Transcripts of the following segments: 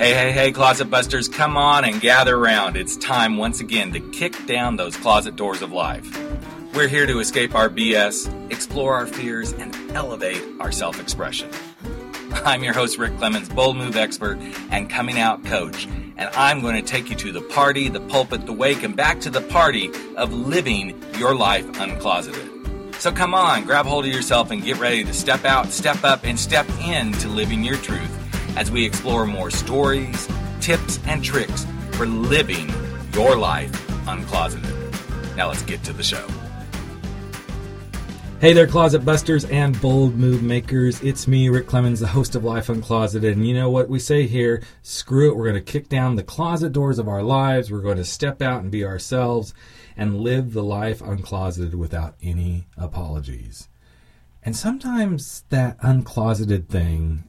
Hey, hey, hey, closet busters, come on and gather around. It's time once again to kick down those closet doors of life. We're here to escape our BS, explore our fears, and elevate our self expression. I'm your host, Rick Clemens, bold move expert and coming out coach, and I'm going to take you to the party, the pulpit, the wake, and back to the party of living your life uncloseted. So come on, grab hold of yourself and get ready to step out, step up, and step into living your truth as we explore more stories, tips, and tricks for living your life uncloseted. Now let's get to the show. Hey there, closet busters and bold move makers. It's me, Rick Clemens, the host of Life Uncloseted. And you know what we say here? Screw it. We're going to kick down the closet doors of our lives. We're going to step out and be ourselves and live the life uncloseted without any apologies. And sometimes that uncloseted thing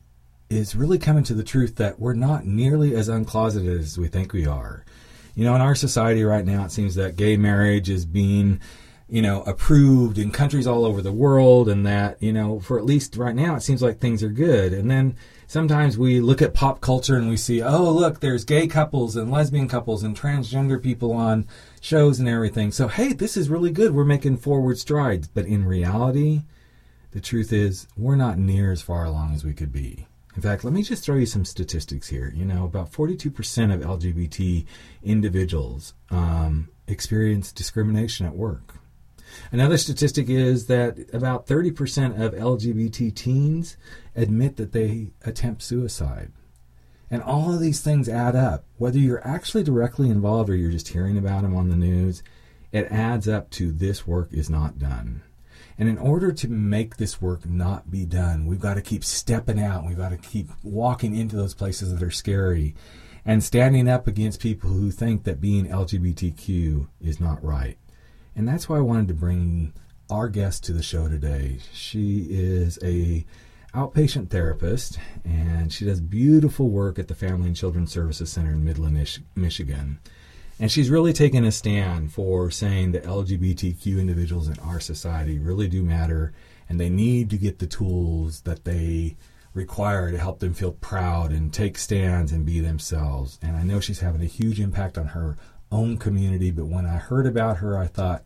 is really coming to the truth that we're not nearly as uncloseted as we think we are. You know, in our society right now, it seems that gay marriage is being, you know, approved in countries all over the world, and that, you know, for at least right now, it seems like things are good. And then sometimes we look at pop culture and we see, oh, look, there's gay couples and lesbian couples and transgender people on shows and everything. So, hey, this is really good. We're making forward strides. But in reality, the truth is, we're not near as far along as we could be. In fact, let me just throw you some statistics here. You know, about 42% of LGBT individuals um, experience discrimination at work. Another statistic is that about 30% of LGBT teens admit that they attempt suicide. And all of these things add up. Whether you're actually directly involved or you're just hearing about them on the news, it adds up to this work is not done. And in order to make this work not be done, we've got to keep stepping out. We've got to keep walking into those places that are scary and standing up against people who think that being LGBTQ is not right. And that's why I wanted to bring our guest to the show today. She is a outpatient therapist and she does beautiful work at the Family and Children's Services Center in Midland, Michigan. And she's really taken a stand for saying that LGBTQ individuals in our society really do matter and they need to get the tools that they require to help them feel proud and take stands and be themselves. And I know she's having a huge impact on her own community, but when I heard about her, I thought,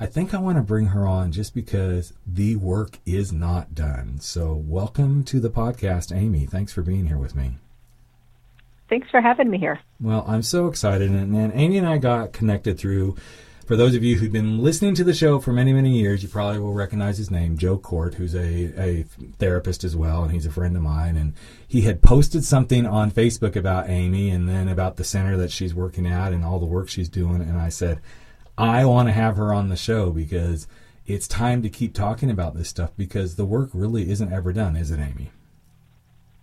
I think I want to bring her on just because the work is not done. So, welcome to the podcast, Amy. Thanks for being here with me thanks for having me here. Well, I'm so excited. And, and Amy and I got connected through, for those of you who've been listening to the show for many, many years, you probably will recognize his name, Joe Kort, who's a, a therapist as well, and he's a friend of mine. And he had posted something on Facebook about Amy and then about the center that she's working at and all the work she's doing. And I said, I want to have her on the show because it's time to keep talking about this stuff because the work really isn't ever done, is it, Amy?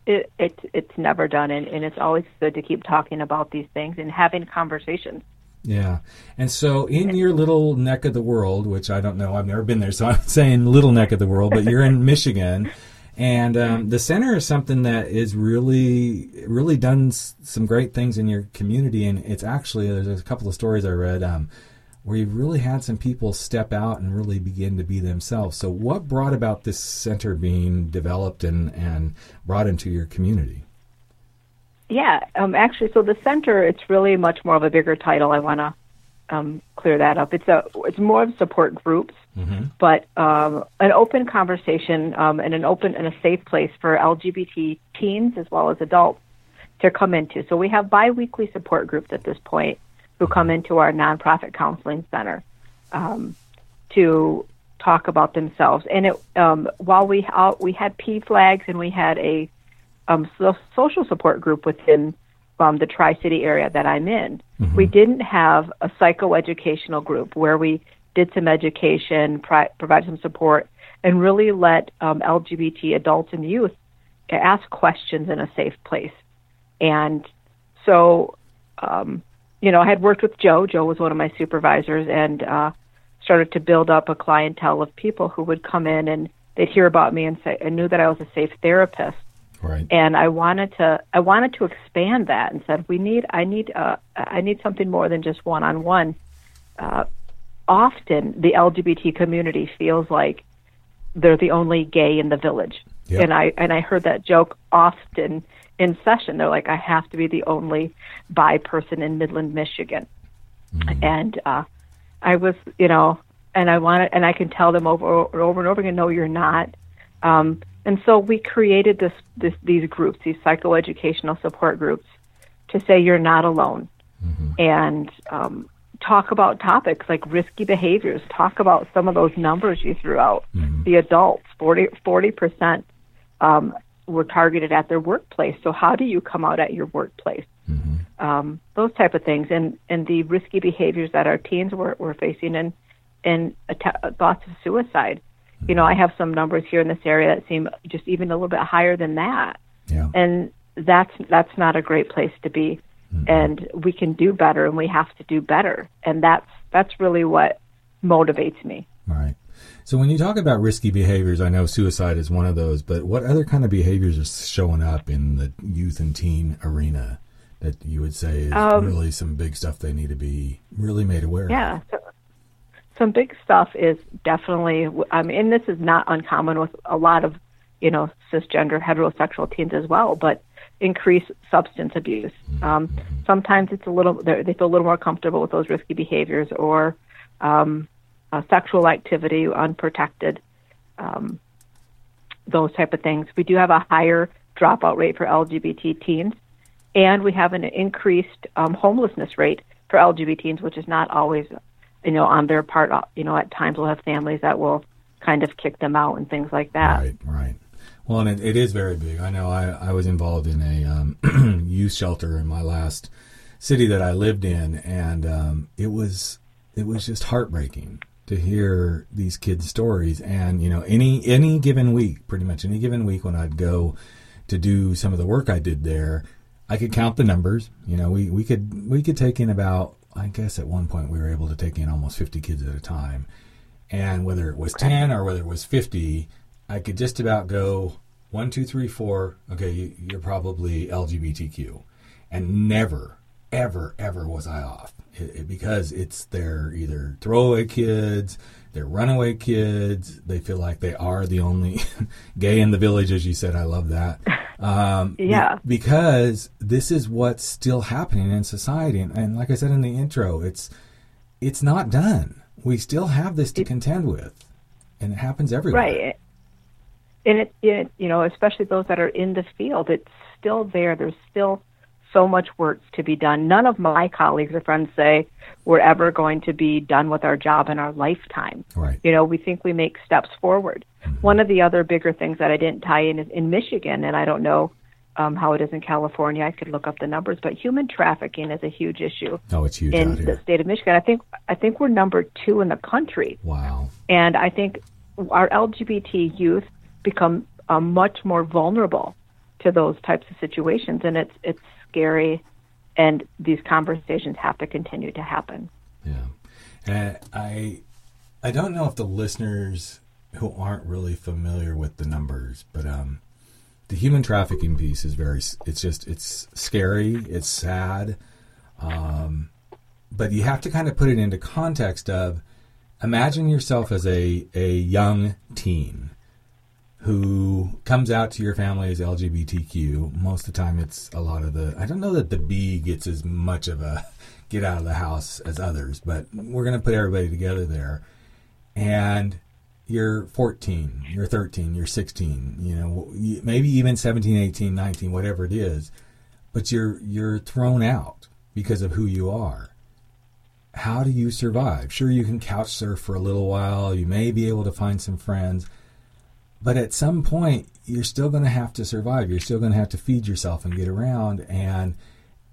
It, it it's never done, and, and it's always good to keep talking about these things and having conversations. Yeah. And so in your little neck of the world, which I don't know, I've never been there, so I'm saying little neck of the world, but you're in Michigan. And um, the center is something that is really, really done some great things in your community. And it's actually, there's a couple of stories I read. Um, where you've really had some people step out and really begin to be themselves. So, what brought about this center being developed and, and brought into your community? Yeah, um, actually, so the center it's really much more of a bigger title. I want to um, clear that up. It's a it's more of support groups, mm-hmm. but um, an open conversation um, and an open and a safe place for LGBT teens as well as adults to come into. So we have biweekly support groups at this point who come into our nonprofit counseling center um, to talk about themselves. And it, um, while we uh, we had PFLAGs and we had a um, so social support group within um, the Tri City area that I'm in, mm-hmm. we didn't have a psychoeducational group where we did some education, pri- provide some support, and really let um, LGBT adults and youth ask questions in a safe place. And so um, you know, I had worked with Joe. Joe was one of my supervisors, and uh, started to build up a clientele of people who would come in and they'd hear about me and say, I knew that I was a safe therapist. Right. And I wanted to, I wanted to expand that and said, we need, I need, uh, I need something more than just one-on-one. Uh, often the LGBT community feels like they're the only gay in the village. Yep. And I and I heard that joke often in session. They're like, I have to be the only bi person in Midland, Michigan. Mm-hmm. And uh, I was, you know, and I wanted, and I can tell them over and over and over again, no, you're not. Um, and so we created this, this, these groups, these psychoeducational support groups, to say you're not alone, mm-hmm. and um, talk about topics like risky behaviors. Talk about some of those numbers you threw out. Mm-hmm. The adults, 40 percent um, were targeted at their workplace. So how do you come out at your workplace? Mm-hmm. Um, those type of things, and and the risky behaviors that our teens were, were facing, and and att- thoughts of suicide. Mm-hmm. You know, I have some numbers here in this area that seem just even a little bit higher than that. Yeah. And that's that's not a great place to be. Mm-hmm. And we can do better, and we have to do better. And that's that's really what motivates me. So when you talk about risky behaviors, I know suicide is one of those, but what other kind of behaviors are showing up in the youth and teen arena that you would say is um, really some big stuff they need to be really made aware yeah, of? Yeah. So some big stuff is definitely, I mean, and this is not uncommon with a lot of, you know, cisgender heterosexual teens as well, but increased substance abuse. Mm-hmm. Um, sometimes it's a little, they feel a little more comfortable with those risky behaviors or, um, uh, sexual activity, unprotected, um, those type of things. We do have a higher dropout rate for LGBT teens, and we have an increased um, homelessness rate for LGBT teens, which is not always, you know, on their part. Uh, you know, at times we'll have families that will kind of kick them out and things like that. Right, right. Well, and it, it is very big. I know I, I was involved in a um, youth shelter in my last city that I lived in, and um, it was it was just heartbreaking to hear these kids' stories. And you know, any any given week, pretty much any given week, when I'd go to do some of the work I did there, I could count the numbers. You know, we we could we could take in about I guess at one point we were able to take in almost 50 kids at a time. And whether it was 10 or whether it was 50, I could just about go one, two, three, four. Okay, you're probably LGBTQ. And never, ever, ever was I off it, it, because it's their either throwaway kids, they're runaway kids. They feel like they are the only gay in the village, as you said. I love that. Um, yeah. Be, because this is what's still happening in society, and, and, like I said in the intro, it's it's not done. We still have this to it, contend with, and it happens everywhere. Right. And it, it, you know, especially those that are in the field, it's still there. There's still so much work to be done. None of my colleagues or friends say we're ever going to be done with our job in our lifetime. Right. You know, we think we make steps forward. Mm-hmm. One of the other bigger things that I didn't tie in is in Michigan, and I don't know um, how it is in California. I could look up the numbers, but human trafficking is a huge issue. Oh, it's huge in the state of Michigan. I think I think we're number two in the country. Wow. And I think our LGBT youth become uh, much more vulnerable to those types of situations, and it's it's scary, and these conversations have to continue to happen. Yeah, and I I don't know if the listeners who aren't really familiar with the numbers, but um, the human trafficking piece is very it's just it's scary, it's sad, um, but you have to kind of put it into context of imagine yourself as a a young teen who comes out to your family as LGBTQ. Most of the time, it's a lot of the. I don't know that the B gets as much of a get out of the house as others, but we're going to put everybody together there. And you're 14, you're 13, you're 16, you know, maybe even 17, 18, 19, whatever it is, but you're you're thrown out because of who you are. How do you survive? Sure, you can couch surf for a little while. You may be able to find some friends but at some point, you're still going to have to survive. You're still going to have to feed yourself and get around. And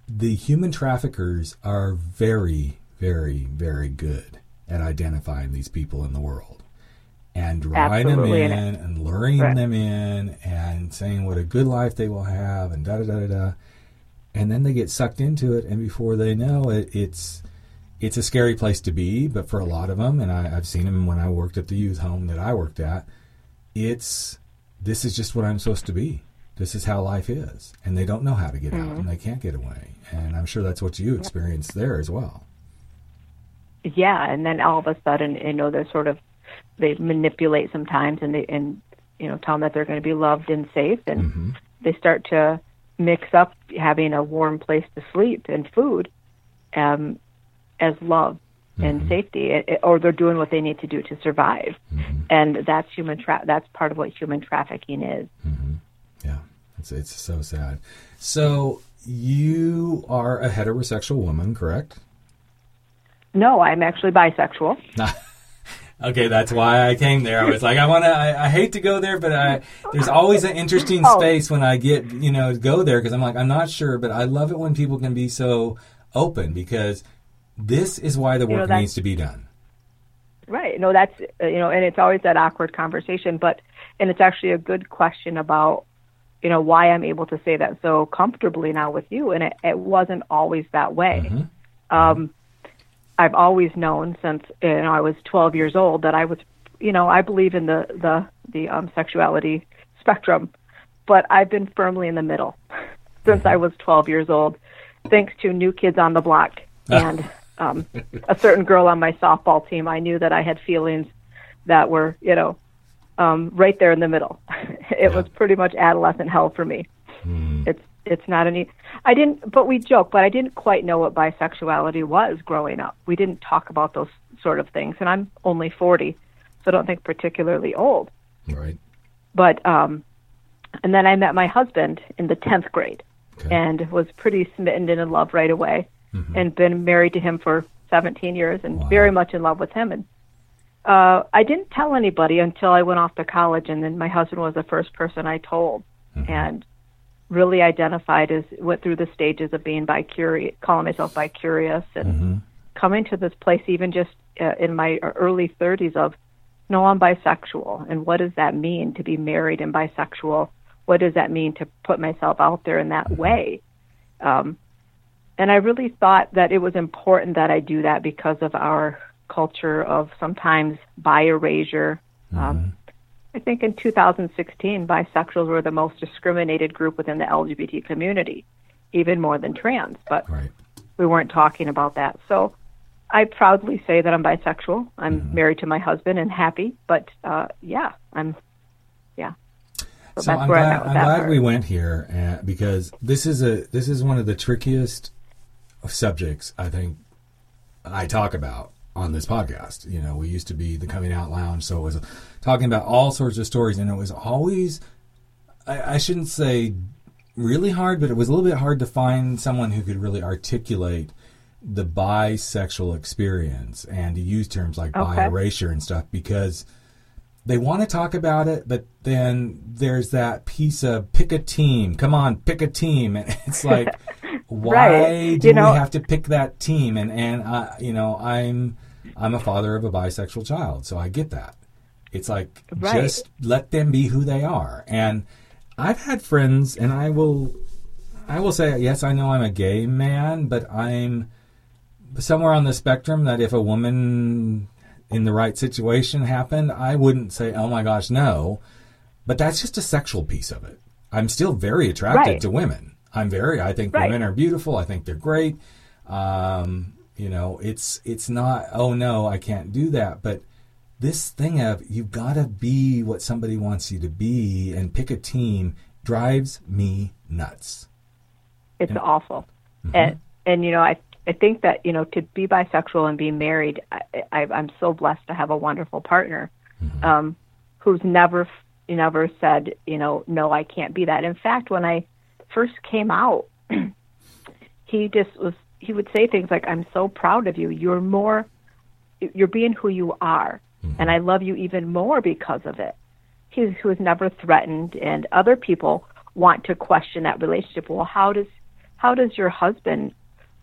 the human traffickers are very, very, very good at identifying these people in the world and drawing Absolutely. them in and luring right. them in and saying what a good life they will have and da da da da da. And then they get sucked into it, and before they know it, it's it's a scary place to be. But for a lot of them, and I, I've seen them when I worked at the youth home that I worked at it's this is just what I'm supposed to be. This is how life is, and they don't know how to get mm-hmm. out, and they can't get away. And I'm sure that's what you experienced there as well. Yeah, and then all of a sudden, you know, they're sort of they manipulate sometimes, and they and you know, tell them that they're going to be loved and safe, and they start to mix up having a warm place to sleep and food um, as love and mm-hmm. safety, eh, eh, or they're doing what they need to do to survive, mm-hmm. and that's human tra- That's part of what human trafficking is. Mm-hmm. Yeah, it's it's so sad. So you are a heterosexual woman, correct? No, I'm actually bisexual. okay, that's why I came there. I was like, I want to. I, I hate to go there, but I there's always an interesting Oh. space when I get you know go there because I'm like I'm not sure, but I love it when people can be so open because this is why the know, work that's- needs to be done. Right. No, that's uh, you know, and it's always that awkward conversation, but and it's actually a good question about you know why I'm able to say that so comfortably now with you, and it, it wasn't always that way. Um, I've always known since you know I was 12 years old that I was, you know, I believe in the the the um, sexuality spectrum, but I've been firmly in the middle since I was 12 years old, thanks to New Kids on the Block and um, a certain girl on my softball team. I knew that I had feelings that were, you know, um, right there in the middle. it was pretty much adolescent hell for me. It's it's not any. I didn't, but we joke. But I didn't quite know what bisexuality was growing up. We didn't talk about those sort of things, and I'm only 40, so I don't think particularly old. Right. But um, and then I met my husband in the 10th grade, Okay. and was pretty smitten and in love right away, and been married to him for 17 years, and Wow. very much in love with him. And uh, I didn't tell anybody until I went off to college, and then my husband was the first person I told, and really identified as went through the stages of being bi curious, calling myself bi curious, and coming to this place even just uh, in my early 30s of no, I'm bisexual, and what does that mean to be married and bisexual? What does that mean to put myself out there in that way? Um, and I really thought that it was important that I do that because of our culture of sometimes bi erasure. Um, I think in 2016, bisexuals were the most discriminated group within the LGBT community, even more than trans. But Right. we weren't talking about that. So I proudly say that I'm bisexual. I'm Mm-hmm. married to my husband and happy. But uh, yeah, I'm, yeah. So, So I'm glad, I'm glad we went here uh, because this is a this is one of the trickiest subjects I think I talk about on this podcast. You know, we used to be the coming out lounge, so it was talking about all sorts of stories, and it was always I, I shouldn't say really hard, but it was a little bit hard to find someone who could really articulate the bisexual experience and to use terms like Okay. bi erasure and stuff because they want to talk about it, but then there's that piece of pick a team. Come on, pick a team, and it's like, why Right. do You know- we have to pick that team? And and I, you know, I'm I'm a father of a bisexual child, so I get that. It's like Right. just let them be who they are. And I've had friends, and I will I will say yes, I know I'm a gay man, but I'm somewhere on the spectrum that if a woman in the right situation happened, I wouldn't say, "Oh my gosh, no." But that's just a sexual piece of it. I'm still very attracted Right. to women. I'm very. I think Right. women are beautiful. I think they're great. Um, you know, it's it's not. Oh no, I can't do that. But this thing of you've got to be what somebody wants you to be and pick a team drives me nuts. It's awful. And and you know, I I think that you know to be bisexual and be married, I, I I'm so blessed to have a wonderful partner, um, who's never never said you know no I can't be that. In fact, when I first came out, he just was he would say things like I'm so proud of you. You're more you're being who you are, and I love you even more because of it. He who was never threatened, and other people want to question that relationship. Well, how does how does your husband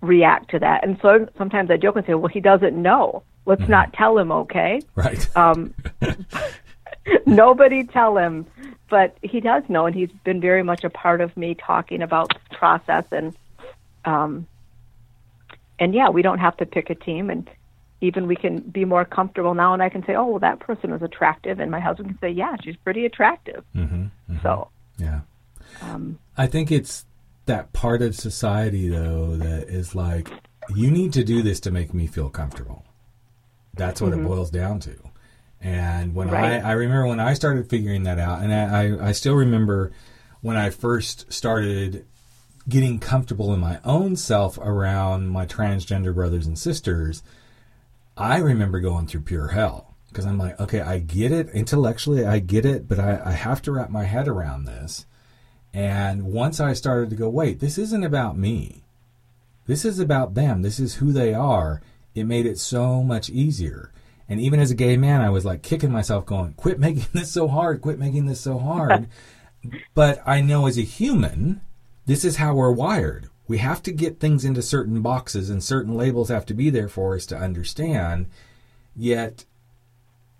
react to that? And so sometimes I joke and say, well, he doesn't know. Let's not tell him, okay? Right. Um, nobody tell him, but he does know, and he's been very much a part of me talking about process and, um, and yeah, we don't have to pick a team, and even we can be more comfortable now. And I can say, oh, well, that person is attractive, and my husband can say, yeah, she's pretty attractive. mm-hmm. So, Yeah. um, I think it's that part of society though that is like you need to do this to make me feel comfortable. That's what Mm-hmm. it boils down to. And when Right. I, I remember when I started figuring that out, and I, I, I still remember when I first started getting comfortable in my own self around my transgender brothers and sisters, I remember going through pure hell because I'm like, okay, I get it intellectually, I get it, but I, I have to wrap my head around this. And once I started to go, wait, this isn't about me. This is about them. This is who they are. It made it so much easier. And even as a gay man, I was like kicking myself, going, quit making this so hard, quit making this so hard. but I know as a human, this is how we're wired. We have to get things into certain boxes, and certain labels have to be there for us to understand. Yet,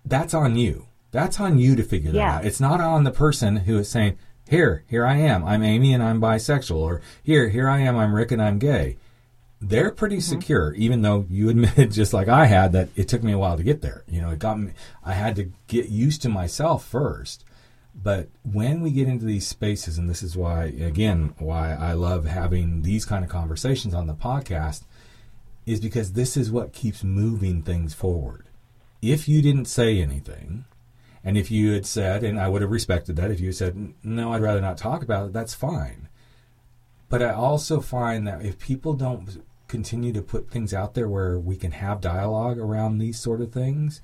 that's on you. That's on you to figure that Yeah. out. It's not on the person who is saying, "Here, here I am. I'm Amy and I'm bisexual," or "Here, here I am. I'm Rick and I'm gay." They're pretty mm-hmm. secure, even though you admitted, just like I had, that it took me a while to get there. You know, it got me. I had to get used to myself first. But when we get into these spaces, and this is why, again, why I love having these kind of conversations on the podcast, is because this is what keeps moving things forward. If you didn't say anything, and if you had said, and I would have respected that, if you said, no, I'd rather not talk about it, that's fine. But I also find that if people don't continue to put things out there where we can have dialogue around these sort of things,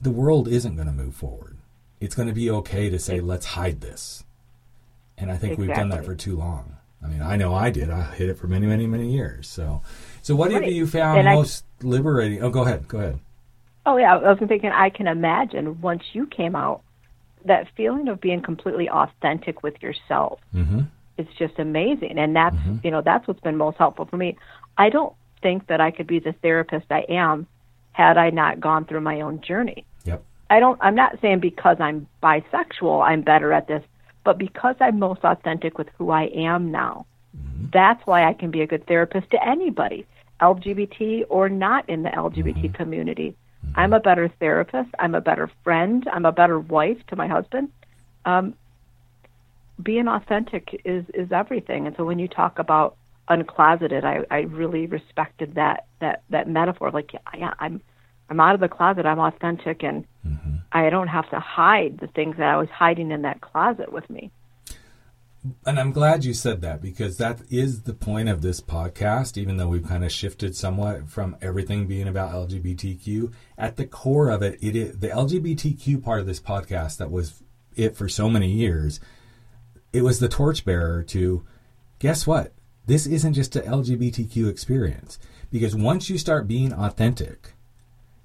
the world isn't going to move forward. It's going to be okay to say, let's hide this. And I think we've done that for too long. I mean, I know I did. I hid it for many, many, many years. So, so what have you found And I- most liberating? Oh, go ahead. Go ahead. Oh yeah, I was thinking I can imagine once you came out, that feeling of being completely authentic with yourself Mm-hmm. is just amazing, and that's you know that's what's been most helpful for me. I don't think that I could be the therapist I am had I not gone through my own journey. Yep. I don't. I'm not saying because I'm bisexual I'm better at this, but because I'm most authentic with who I am now. Mm-hmm. That's why I can be a good therapist to anybody, LGBT or not in the LGBT mm-hmm. community. Mm-hmm. I'm a better therapist. I'm a better friend. I'm a better wife to my husband. Um, being authentic is is everything. And so when you talk about uncloseted, I, I really respected that that that metaphor. Like, yeah, yeah, I'm I'm out of the closet. I'm authentic, and mm-hmm. I don't have to hide the things that I was hiding in that closet with me. And I'm glad you said that because that is the point of this podcast, even though we've kind of shifted somewhat from everything being about LGBTQ. At the core of it, it is the LGBTQ part of this podcast that was it for so many years. It was the torchbearer to guess what? This isn't just a LGBTQ experience. Because once you start being authentic,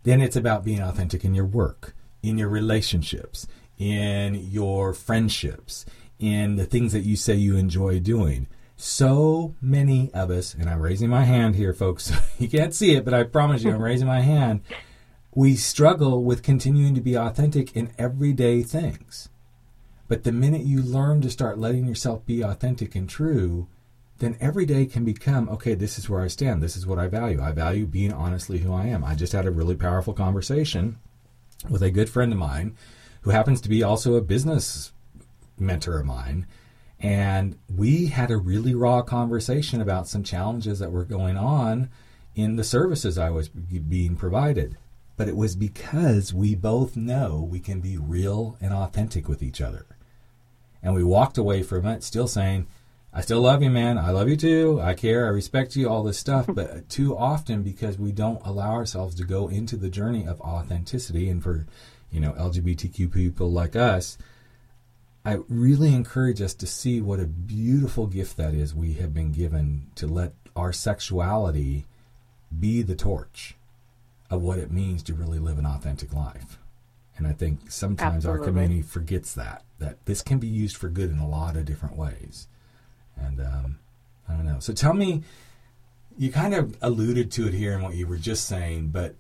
then it's about being authentic in your work, in your relationships, in your friendships, in the things that you say you enjoy doing. So many of us, and I'm raising my hand here, folks. you can't see it, but I promise you, I'm raising my hand. We struggle with continuing to be authentic in everyday things. But the minute you learn to start letting yourself be authentic and true, then every day can become okay, this is where I stand. This is what I value. I value being honestly who I am. I just had a really powerful conversation with a good friend of mine who happens to be also a business mentor of mine. And we had a really raw conversation about some challenges that were going on in the services I was being provided. But it was because we both know we can be real and authentic with each other. And we walked away from it still saying, I still love you, man. I love you too. I care. I respect you, all this stuff. But too often, because we don't allow ourselves to go into the journey of authenticity, and for, you know, LGBTQ people like us, I really encourage us to see what a beautiful gift that is we have been given to let our sexuality be the torch of what it means to really live an authentic life. And I think sometimes our community forgets that, that this can be used for good in a lot of different ways. And um, I don't know. So tell me, you kind of alluded to it here in what you were just saying, but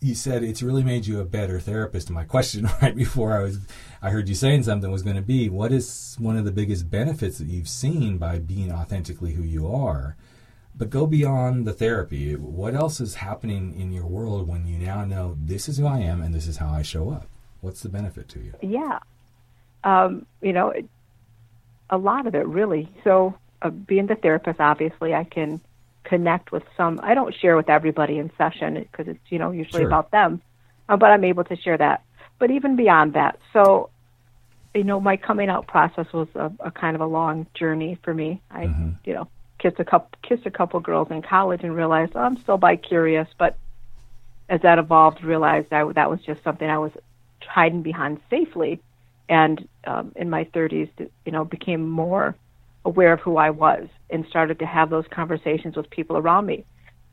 you said it's really made you a better therapist. My question right before I was, I heard you saying something was going to be, what is one of the biggest benefits that you've seen by being authentically who you are? But go beyond the therapy. What else is happening in your world when you now know this is who I am and this is how I show up? What's the benefit to you? Yeah. Um, you know, a lot of it really. So, uh, being the therapist, obviously, I can connect with some. I don't share with everybody in session because it's, you know, usually Sure. about them, uh, but I'm able to share that. but even beyond that. So, you know, my coming out process was a, a kind of a long journey for me. I, mm-hmm. you know, kissed a couple kissed a couple girls in college and realized oh, I'm still bi curious, but as that evolved, realized I, that was just something I was hiding behind safely, and um, in my 30s, you know, became more aware of who I was and started to have those conversations with people around me,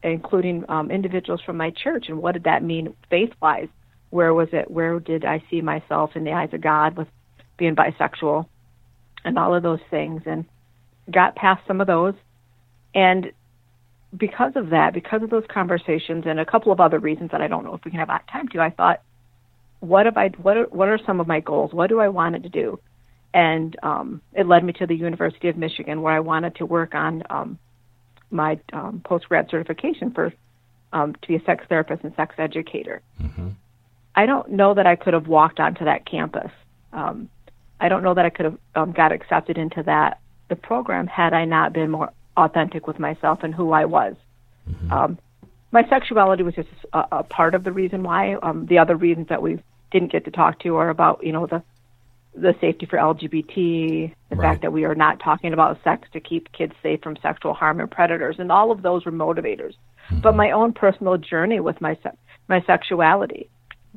including um, individuals from my church. And what did that mean faith wise? Where was it? Where did I see myself in the eyes of God with being bisexual and all of those things? And got past some of those. And because of that, because of those conversations and a couple of other reasons that I don't know if we can have time to, I thought, what have I what are, what are some of my goals? What do I want to do? And um, it led me to the University of Michigan, where I wanted to work on um, my um, post grad certification for um, to be a sex therapist and sex educator. Mm-hmm. I don't know that I could have walked onto that campus. Um, I don't know that I could have um, got accepted into that the program had I not been more authentic with myself and who I was. Mm-hmm. Um, my sexuality was just a, a, part of the reason why. Um, the other reasons that we didn't get to talk to are about you know the the safety for LGBT, the right. fact that we are not talking about sex to keep kids safe from sexual harm and predators, and all of those were motivators. Mm-hmm. But my own personal journey with my my sexuality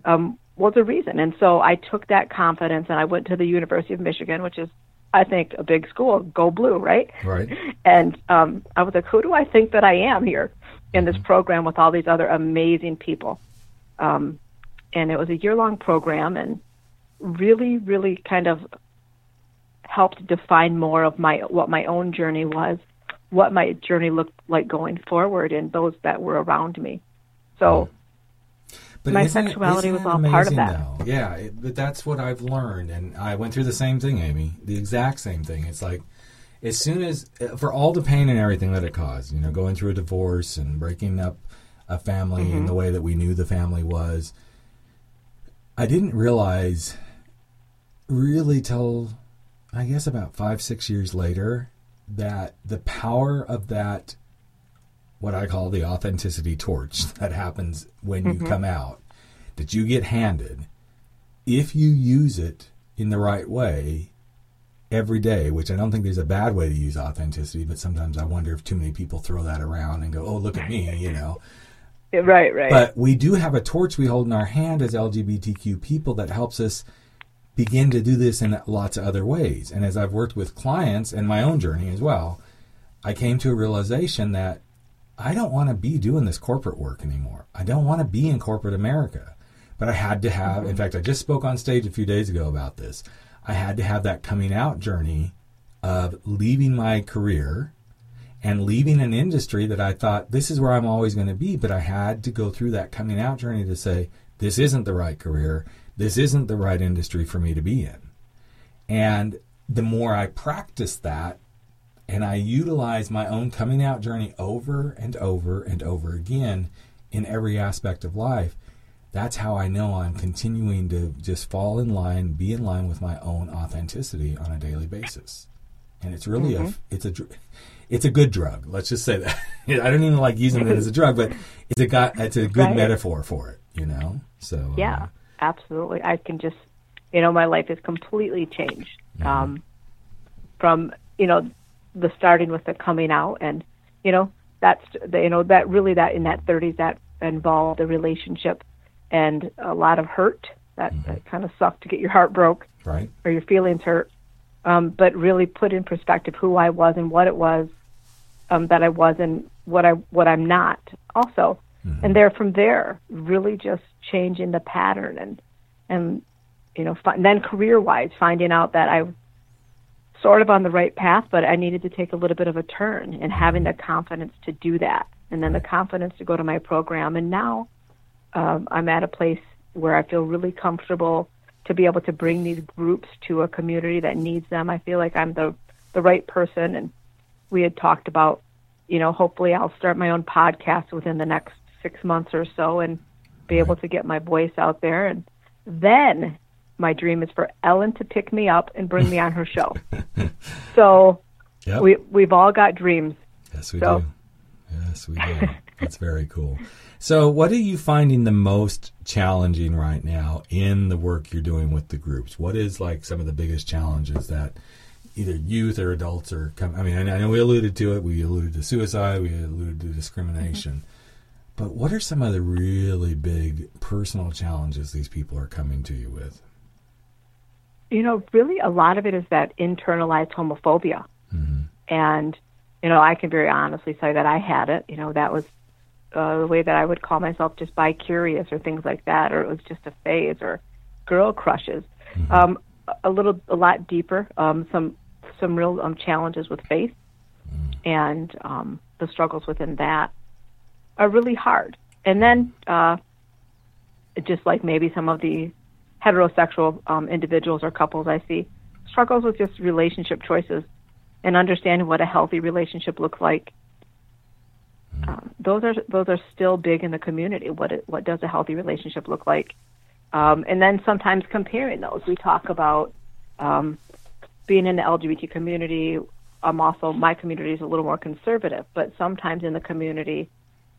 um, was a reason, and so I took that confidence and I went to the University of Michigan, which is I think a big school, go blue, right? Right. And um, I was like, who do I think that I am here in this mm-hmm. program with all these other amazing people? Um, and it was a year long program, and really, really kind of helped define more of my what my own journey was, what my journey looked like going forward, and those that were around me. So. Hmm. But my sexuality it, was all part of that. Though? Yeah, it, but that's what I've learned, and I went through the same thing, Amy. The exact same thing. It's like as soon as for all the pain and everything that it caused, you know, going through a divorce and breaking up a family mm-hmm. in the way that we knew the family was, I didn't realize really till I guess about five, six years later that the power of that, what I call the authenticity torch that happens when mm-hmm. you come out, that you get handed, if you use it in the right way every day, which I don't think there's a bad way to use authenticity, but sometimes I wonder if too many people throw that around and go, oh, look at me, you know. Right, right. But we do have a torch we hold in our hand as LGBTQ people that helps us begin to do this in lots of other ways. And as I've worked with clients and my own journey as well, I came to a realization that I don't want to be doing this corporate work anymore. I don't want to be in corporate America. But I had to have, in mm-hmm. fact, I just spoke on stage a few days ago about this. I had to have that coming out journey of leaving my career and leaving an industry that I thought this is where I'm always going to be. But I had to go through that coming out journey to say, this isn't the right career this isn't the right industry for me to be in. And the more I practice that and I utilize my own coming out journey over and over and over again in every aspect of life, that's how I know I'm continuing to just fall in line, be in line with my own authenticity on a daily basis. And it's really mm-hmm. a it's a it's a good drug. Let's just say that. I don't even like using it as a drug, but it's a got it's a good right. metaphor for it, you know. So yeah. Uh, absolutely. I can just, you know, my life has completely changed mm-hmm. um, from, you know, the starting with the coming out, and you know, that's the, you know that really that in that 30s that involved a relationship and a lot of hurt. That, mm-hmm. that kind of sucked to get your heart broke, right, or your feelings hurt. Um, but really put in perspective who I was and what it was um, that I was and what I what I'm not also. Mm-hmm. And there from there, really just changing the pattern and and you know fi- then career wise finding out that I sort of on the right path, but I needed to take a little bit of a turn and having the confidence to do that, and then the confidence to go to my program. And now um, I'm at a place where I feel really comfortable to be able to bring these groups to a community that needs them. I feel like I'm the the right person, and we had talked about, you know, hopefully I'll start my own podcast within the next six months or so and be able to get my voice out there. And then my dream is for Ellen to pick me up and bring me on her show. so yep. we we've all got dreams. Yes, we so. do. Yes, we do. That's very cool. So, what are you finding the most challenging right now in the work you're doing with the groups? What is like some of the biggest challenges that either youth or adults are coming? I mean, I know we alluded to it. We alluded to suicide. We alluded to discrimination. Mm-hmm. But what are some of the really big personal challenges these people are coming to you with? You know, really, a lot of it is that internalized homophobia. Mm-hmm. And, you know, I can very honestly say that I had it. You know, that was uh, the way that I would call myself just bi curious or things like that, or it was just a phase or girl crushes. Mm-hmm. Um, a little, a lot deeper. Um, some some real um, challenges with faith, mm. and um, the struggles within that are really hard. And then, uh, just like maybe some of the heterosexual um, individuals or couples I see, struggles with just relationship choices and understanding what a healthy relationship looks like those are those are still big in the community. What it, what does a healthy relationship look like? Um, and then sometimes comparing those. We talk about um, being in the LGBT community. I'm also my community is a little more conservative, but sometimes in the community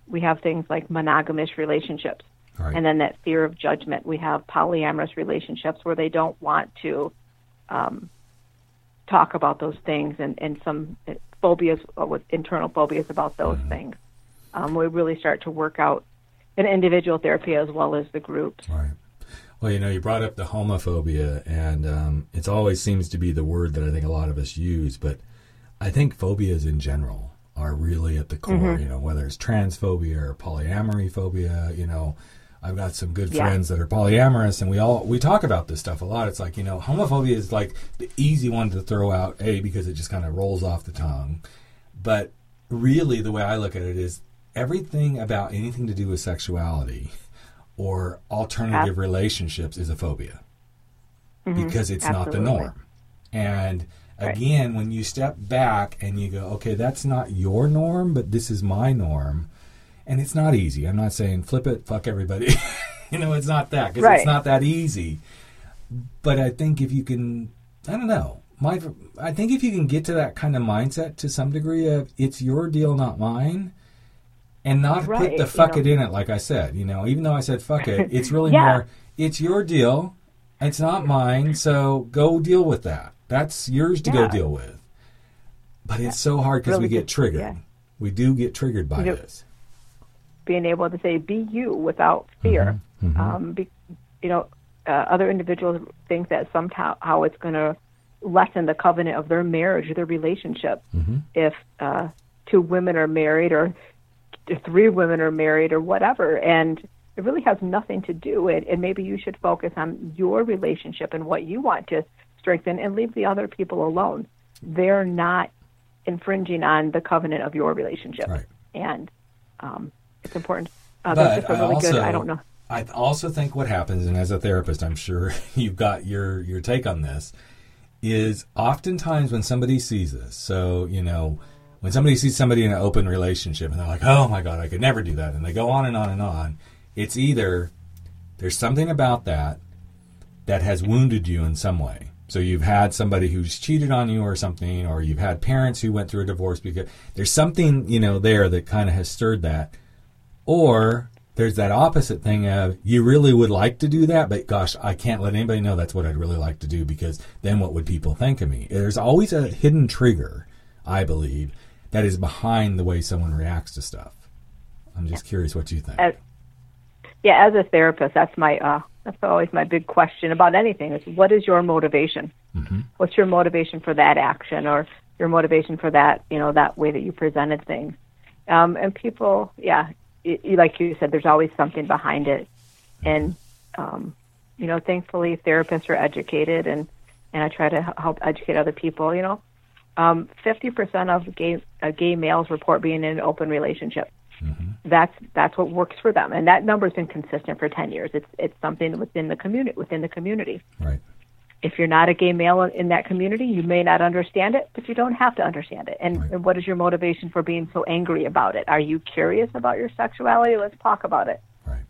we have things like monogamous relationships, right. and then that fear of judgment. We have polyamorous relationships where they don't want to um, talk about those things, and, and some phobias uh, with internal phobias about those mm-hmm. things um, we really start to work out in individual therapy as well as the groups. Right. Well, you know, you brought up the homophobia, and um, it always seems to be the word that I think a lot of us use, but I think phobias in general are really at the core, mm-hmm. you know, whether it's transphobia or polyamory phobia, you know, I've got some good yeah. friends that are polyamorous, and we all we talk about this stuff a lot. It's like you know, homophobia is like the easy one to throw out, a because it just kind of rolls off the tongue. But really, the way I look at it is everything about anything to do with sexuality or alternative relationships is a phobia mm-hmm. because it's Absolutely. not the norm. And again, right. when you step back and you go, okay, that's not your norm, but this is my norm. And it's not easy. I'm not saying flip it, fuck everybody. you know, it's not that because right. it's not that easy. But I think if you can, I don't know. My, I think if you can get to that kind of mindset to some degree of it's your deal, not mine, and not right, put the fuck you know. it in it like I said. You know, even though I said fuck it, it's really yeah. more. It's your deal. It's not mine. So go deal with that. That's yours to yeah. go deal with. But it's so hard because really we get triggered. Yeah. We do get triggered by you know, this. Being able to say "be you" without fear. Mm-hmm. Mm-hmm. Um, be, you know, uh, other individuals think that somehow how it's going to lessen the covenant of their marriage or their relationship mm-hmm. if uh, two women are married or three women are married or whatever and it really has nothing to do with and maybe you should focus on your relationship and what you want to strengthen and leave the other people alone. They're not infringing on the covenant of your relationship. Right. and um, it's important. Uh, but really I also, good i don't know. I also think what happens and as a therapist i'm sure you've got your your take on this is oftentimes when somebody sees this so you know when somebody sees somebody in an open relationship and they're like, oh my God, I could never do that, and they go on and on and on, it's either there's something about that that has wounded you in some way. So you've had somebody who's cheated on you or something, or you've had parents who went through a divorce because there's something, you know, there that kind of has stirred that. Or there's that opposite thing of you really would like to do that, but gosh, I can't let anybody know that's what I'd really like to do because then what would people think of me? There's always a hidden trigger, I believe, that is behind the way someone reacts to stuff. I'm just curious what you think. As, yeah, as a therapist, that's my uh, that's always my big question about anything is what is your motivation? Mm-hmm. What's your motivation for that action or your motivation for that you know that way that you presented things? Um, and people, yeah, it, like you said, there's always something behind it, and um, you know, thankfully therapists are educated and and I try to help educate other people. You know, um, 50% of gay, uh, gay males report being in an open relationship. Mm-hmm. That's that's what works for them, and that number's been consistent for 10 years. It's it's something within the community within the community. Right. If you're not a gay male in that community, you may not understand it, but you don't have to understand it. And, right. and what is your motivation for being so angry about it? Are you curious about your sexuality? Let's talk about it. Right.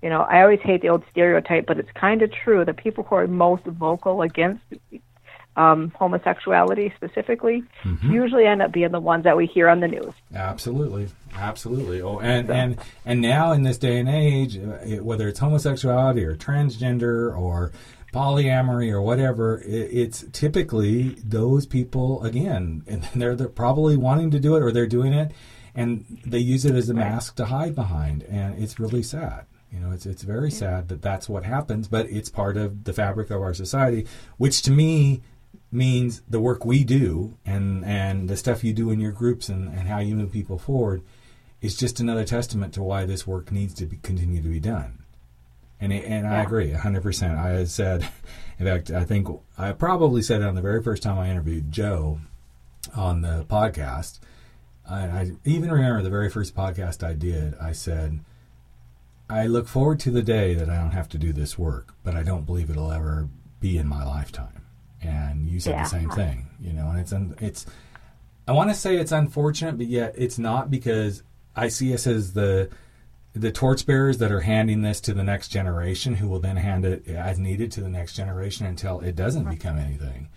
You know, I always hate the old stereotype, but it's kind of true. The people who are most vocal against um, homosexuality specifically, mm-hmm. usually end up being the ones that we hear on the news. Absolutely, absolutely. Oh, and so. and and now in this day and age, uh, it, whether it's homosexuality or transgender or polyamory or whatever, it, it's typically those people again, and they're, they're probably wanting to do it or they're doing it, and they use it as a mask to hide behind, and it's really sad. You know, it's it's very sad that that's what happens, but it's part of the fabric of our society, which to me means the work we do and and the stuff you do in your groups and, and how you move people forward is just another testament to why this work needs to be, continue to be done. And and yeah. I agree, hundred percent. I had said, in fact, I think I probably said it on the very first time I interviewed Joe on the podcast. I, I even remember the very first podcast I did. I said I look forward to the day that I don't have to do this work, but I don't believe it'll ever be in my lifetime. And you said yeah. the same thing, you know. And it's it's I want to say it's unfortunate, but yet it's not because I see us as the the torchbearers that are handing this to the next generation, who will then hand it as needed to the next generation until it doesn't become anything.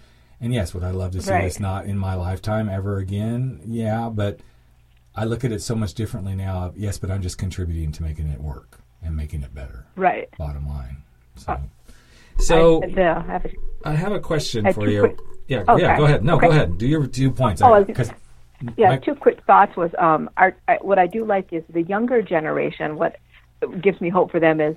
And yes, would I love to see right. this not in my lifetime ever again? Yeah, but I look at it so much differently now. Yes, but I'm just contributing to making it work and making it better. Right. Bottom line. So, uh, so I, I, have a, I have a question for you. Quick, yeah, okay. yeah. Go ahead. No, okay. go ahead. Do your two points. Oh, yeah, my, two quick thoughts was um, our, I, what I do like is the younger generation. What gives me hope for them is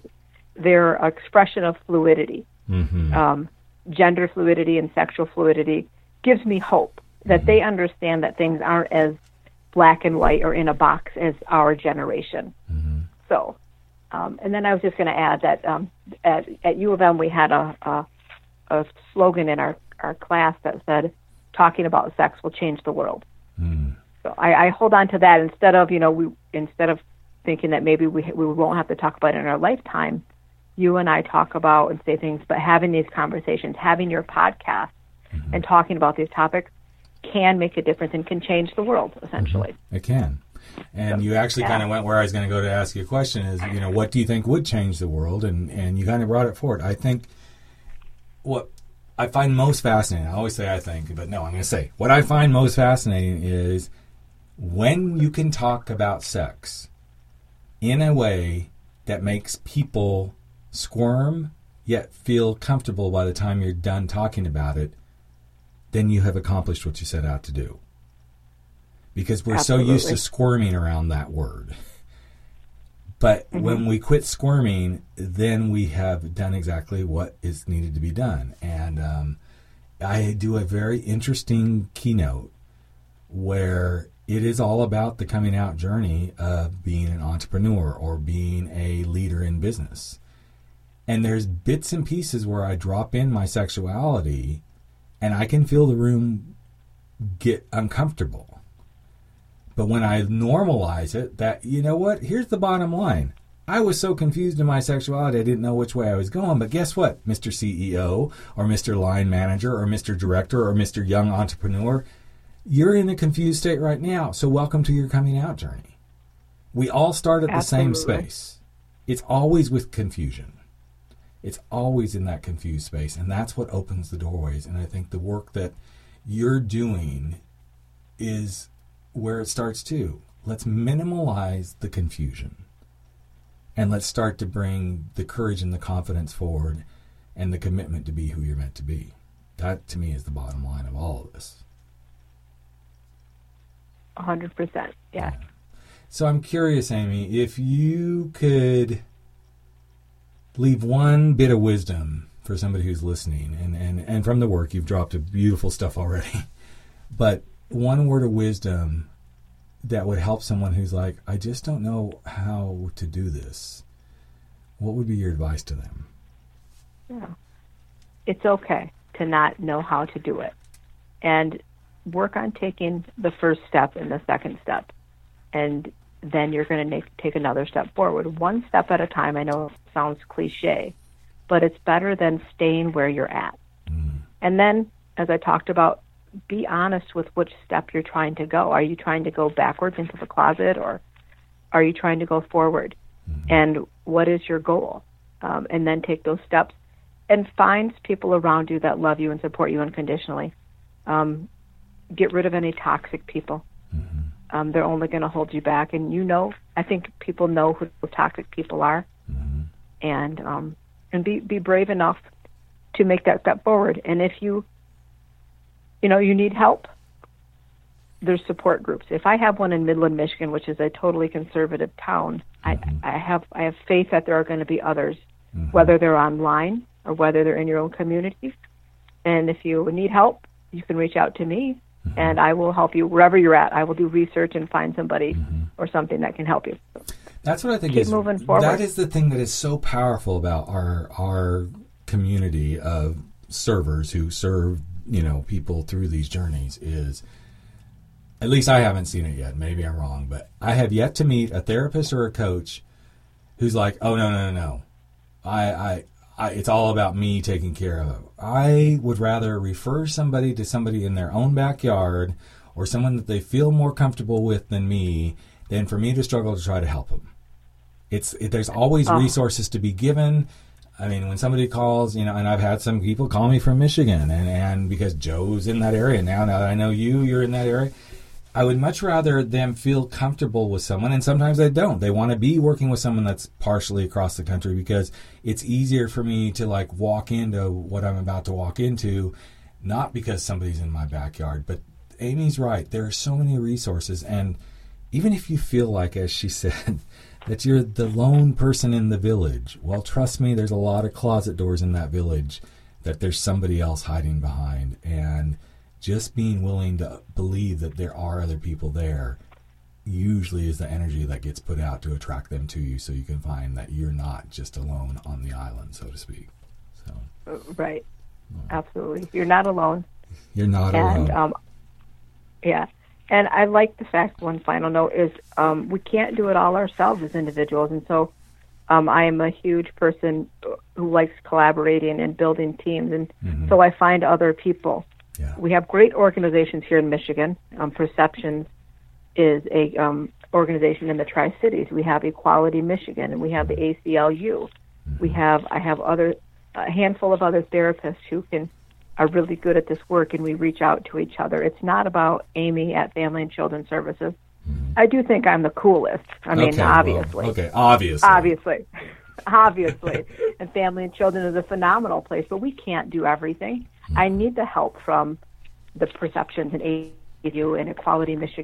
their expression of fluidity, mm-hmm. um, gender fluidity, and sexual fluidity gives me hope that mm-hmm. they understand that things aren't as black and white or in a box as our generation. Mm-hmm. So um, and then I was just going to add that um, at, at U of M we had a, a, a slogan in our, our class that said, "Talking about sex will change the world." Mm. So I, I hold on to that instead of you know we instead of thinking that maybe we we won't have to talk about it in our lifetime. You and I talk about and say things, but having these conversations, having your podcast, mm-hmm. and talking about these topics can make a difference and can change the world essentially. Mm-hmm. It can. And you actually yeah. kind of went where I was going to go to ask you a question is, you know, what do you think would change the world? And, and you kind of brought it forward. I think what I find most fascinating, I always say I think, but no, I'm going to say what I find most fascinating is when you can talk about sex in a way that makes people squirm yet feel comfortable by the time you're done talking about it, then you have accomplished what you set out to do because we're Absolutely. so used to squirming around that word. But mm-hmm. when we quit squirming, then we have done exactly what is needed to be done. And um, I do a very interesting keynote where it is all about the coming out journey of being an entrepreneur or being a leader in business. And there's bits and pieces where I drop in my sexuality and I can feel the room get uncomfortable but when I normalize it, that, you know what? Here's the bottom line. I was so confused in my sexuality, I didn't know which way I was going. But guess what, Mr. CEO or Mr. Line Manager or Mr. Director or Mr. Young Entrepreneur? You're in a confused state right now. So welcome to your coming out journey. We all start at Absolutely. the same space. It's always with confusion. It's always in that confused space. And that's what opens the doorways. And I think the work that you're doing is where it starts too. Let's minimalize the confusion and let's start to bring the courage and the confidence forward and the commitment to be who you're meant to be. That to me is the bottom line of all of this. 100%. Yeah. yeah. So I'm curious, Amy, if you could leave one bit of wisdom for somebody who's listening, and, and, and from the work, you've dropped a beautiful stuff already, but one word of wisdom that would help someone who's like, I just don't know how to do this, what would be your advice to them? Yeah. It's okay to not know how to do it. And work on taking the first step and the second step. And then you're going to take another step forward, one step at a time. I know it sounds cliche, but it's better than staying where you're at. Mm. And then, as I talked about, be honest with which step you're trying to go. Are you trying to go backwards into the closet or are you trying to go forward? Mm-hmm. And what is your goal? Um, and then take those steps. and find people around you that love you and support you unconditionally. Um, get rid of any toxic people. Mm-hmm. Um, they're only going to hold you back, and you know. I think people know who toxic people are, mm-hmm. and um, and be be brave enough to make that step forward. And if you, you know, you need help, there's support groups. If I have one in Midland, Michigan, which is a totally conservative town, mm-hmm. I, I have I have faith that there are going to be others, mm-hmm. whether they're online or whether they're in your own community. And if you need help, you can reach out to me, mm-hmm. and I will help you wherever you're at. I will do research and find somebody mm-hmm. or something that can help you. That's what I think Keep is moving forward. that is the thing that is so powerful about our our community of servers who serve you know people through these journeys is at least I haven't seen it yet. Maybe I'm wrong, but I have yet to meet a therapist or a coach who's like, "Oh no, no, no, no, I, I, I it's all about me taking care of it." I would rather refer somebody to somebody in their own backyard or someone that they feel more comfortable with than me than for me to struggle to try to help them. It's it, there's always oh. resources to be given. I mean, when somebody calls, you know, and I've had some people call me from Michigan, and, and because Joe's in that area now, now that I know you, you're in that area, I would much rather them feel comfortable with someone, and sometimes they don't. They want to be working with someone that's partially across the country because it's easier for me to like walk into what I'm about to walk into, not because somebody's in my backyard. But Amy's right. There are so many resources, and even if you feel like, as she said, that you're the lone person in the village, well, trust me, there's a lot of closet doors in that village that there's somebody else hiding behind, and just being willing to believe that there are other people there usually is the energy that gets put out to attract them to you so you can find that you're not just alone on the island so to speak. So. Uh, right. Absolutely. You're not alone. You're not and, alone. um, yeah and i like the fact one final note is um, we can't do it all ourselves as individuals and so um, i am a huge person who likes collaborating and building teams and mm-hmm. so i find other people yeah. We have great organizations here in Michigan. Um, Perceptions is a um, organization in the Tri Cities. We have Equality Michigan, and we have the ACLU. Mm-hmm. We have I have other a handful of other therapists who can are really good at this work, and we reach out to each other. It's not about Amy at Family and Children Services. Mm-hmm. I do think I'm the coolest. I mean, okay, obviously. Well, okay, obviously. Obviously. obviously. and Family and Children is a phenomenal place, but we can't do everything. I need the help from the perceptions and AU and Equality Michigan